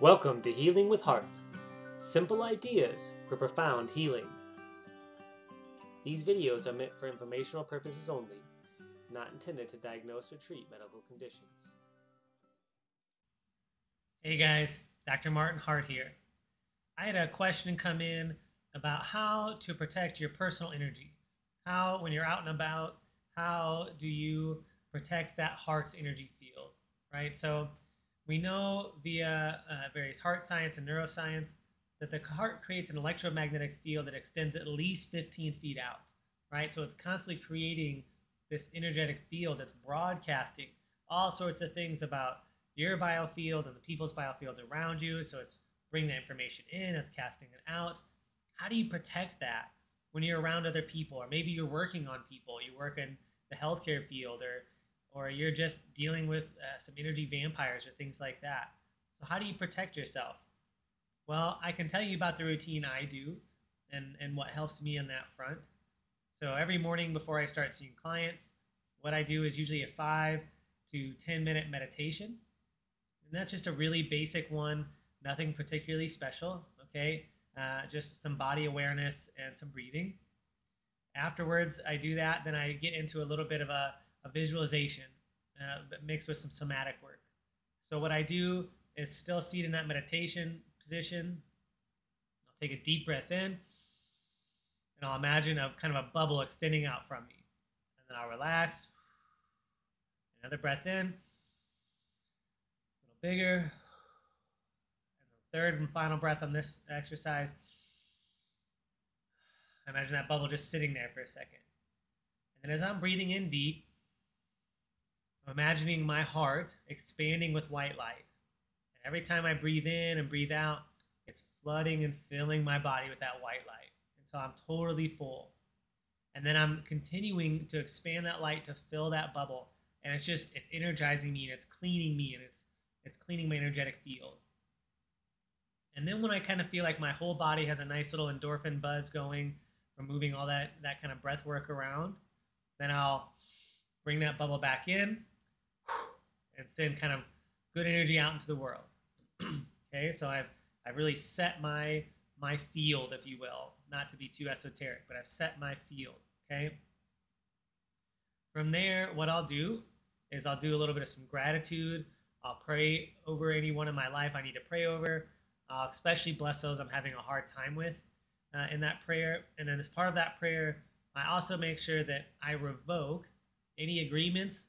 Welcome to Healing with Heart simple ideas for profound healing. These videos are meant for informational purposes only, not intended to diagnose or treat medical conditions. Hey guys, Dr. Martin Hart here. I had a question come in about how to protect your personal energy. How, when you're out and about, how do you protect that heart's energy field, right? So we know via uh, various heart science and neuroscience that the heart creates an electromagnetic field that extends at least 15 feet out, right? So it's constantly creating this energetic field that's broadcasting all sorts of things about your biofield and the people's biofields around you. So it's bringing the information in, it's casting it out. How do you protect that when you're around other people, or maybe you're working on people, you work in the healthcare field, or or you're just dealing with uh, some energy vampires or things like that. So how do you protect yourself? Well, I can tell you about the routine I do and, and what helps me on that front. So every morning before I start seeing clients, what I do is usually a five to 10 minute meditation. And that's just a really basic one, nothing particularly special, okay? Uh, just some body awareness and some breathing. Afterwards, I do that, then I get into a little bit of a, a visualization uh, mixed with some somatic work. So what I do is still seated in that meditation, position. I'll take a deep breath in, and I'll imagine a kind of a bubble extending out from me. And then I'll relax. Another breath in, a little bigger. And the third and final breath on this exercise. Imagine that bubble just sitting there for a second. And then as I'm breathing in deep, imagining my heart expanding with white light. And Every time I breathe in and breathe out, it's flooding and filling my body with that white light until I'm totally full. And then I'm continuing to expand that light to fill that bubble. And it's just, it's energizing me and it's cleaning me and it's, it's cleaning my energetic field. And then when I kind of feel like my whole body has a nice little endorphin buzz going from moving all that, that kind of breath work around, then I'll bring that bubble back in and send kind of good energy out into the world. okay, so I've I've really set my my field, if you will, not to be too esoteric, but I've set my field. Okay. From there, what I'll do is I'll do a little bit of some gratitude. I'll pray over anyone in my life I need to pray over. I'll especially bless those I'm having a hard time with uh, in that prayer. And then as part of that prayer, I also make sure that I revoke any agreements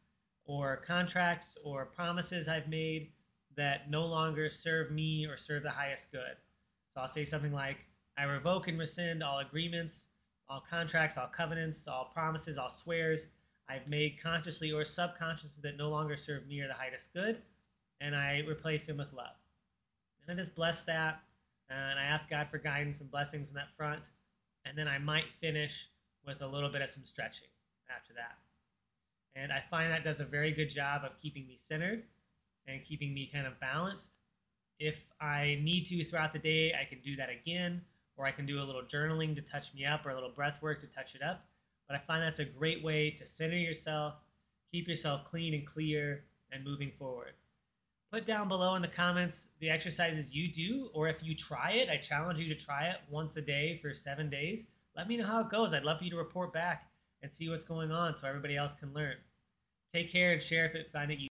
or contracts or promises I've made that no longer serve me or serve the highest good. So I'll say something like, I revoke and rescind all agreements, all contracts, all covenants, all promises, all swears I've made consciously or subconsciously that no longer serve me or the highest good, and I replace them with love. And I just bless that, and I ask God for guidance and blessings in that front, and then I might finish with a little bit of some stretching after that. And I find that does a very good job of keeping me centered and keeping me kind of balanced. If I need to throughout the day, I can do that again, or I can do a little journaling to touch me up or a little breath work to touch it up. But I find that's a great way to center yourself, keep yourself clean and clear, and moving forward. Put down below in the comments the exercises you do, or if you try it, I challenge you to try it once a day for seven days. Let me know how it goes. I'd love for you to report back and see what's going on so everybody else can learn. Take care and share if it find it useful.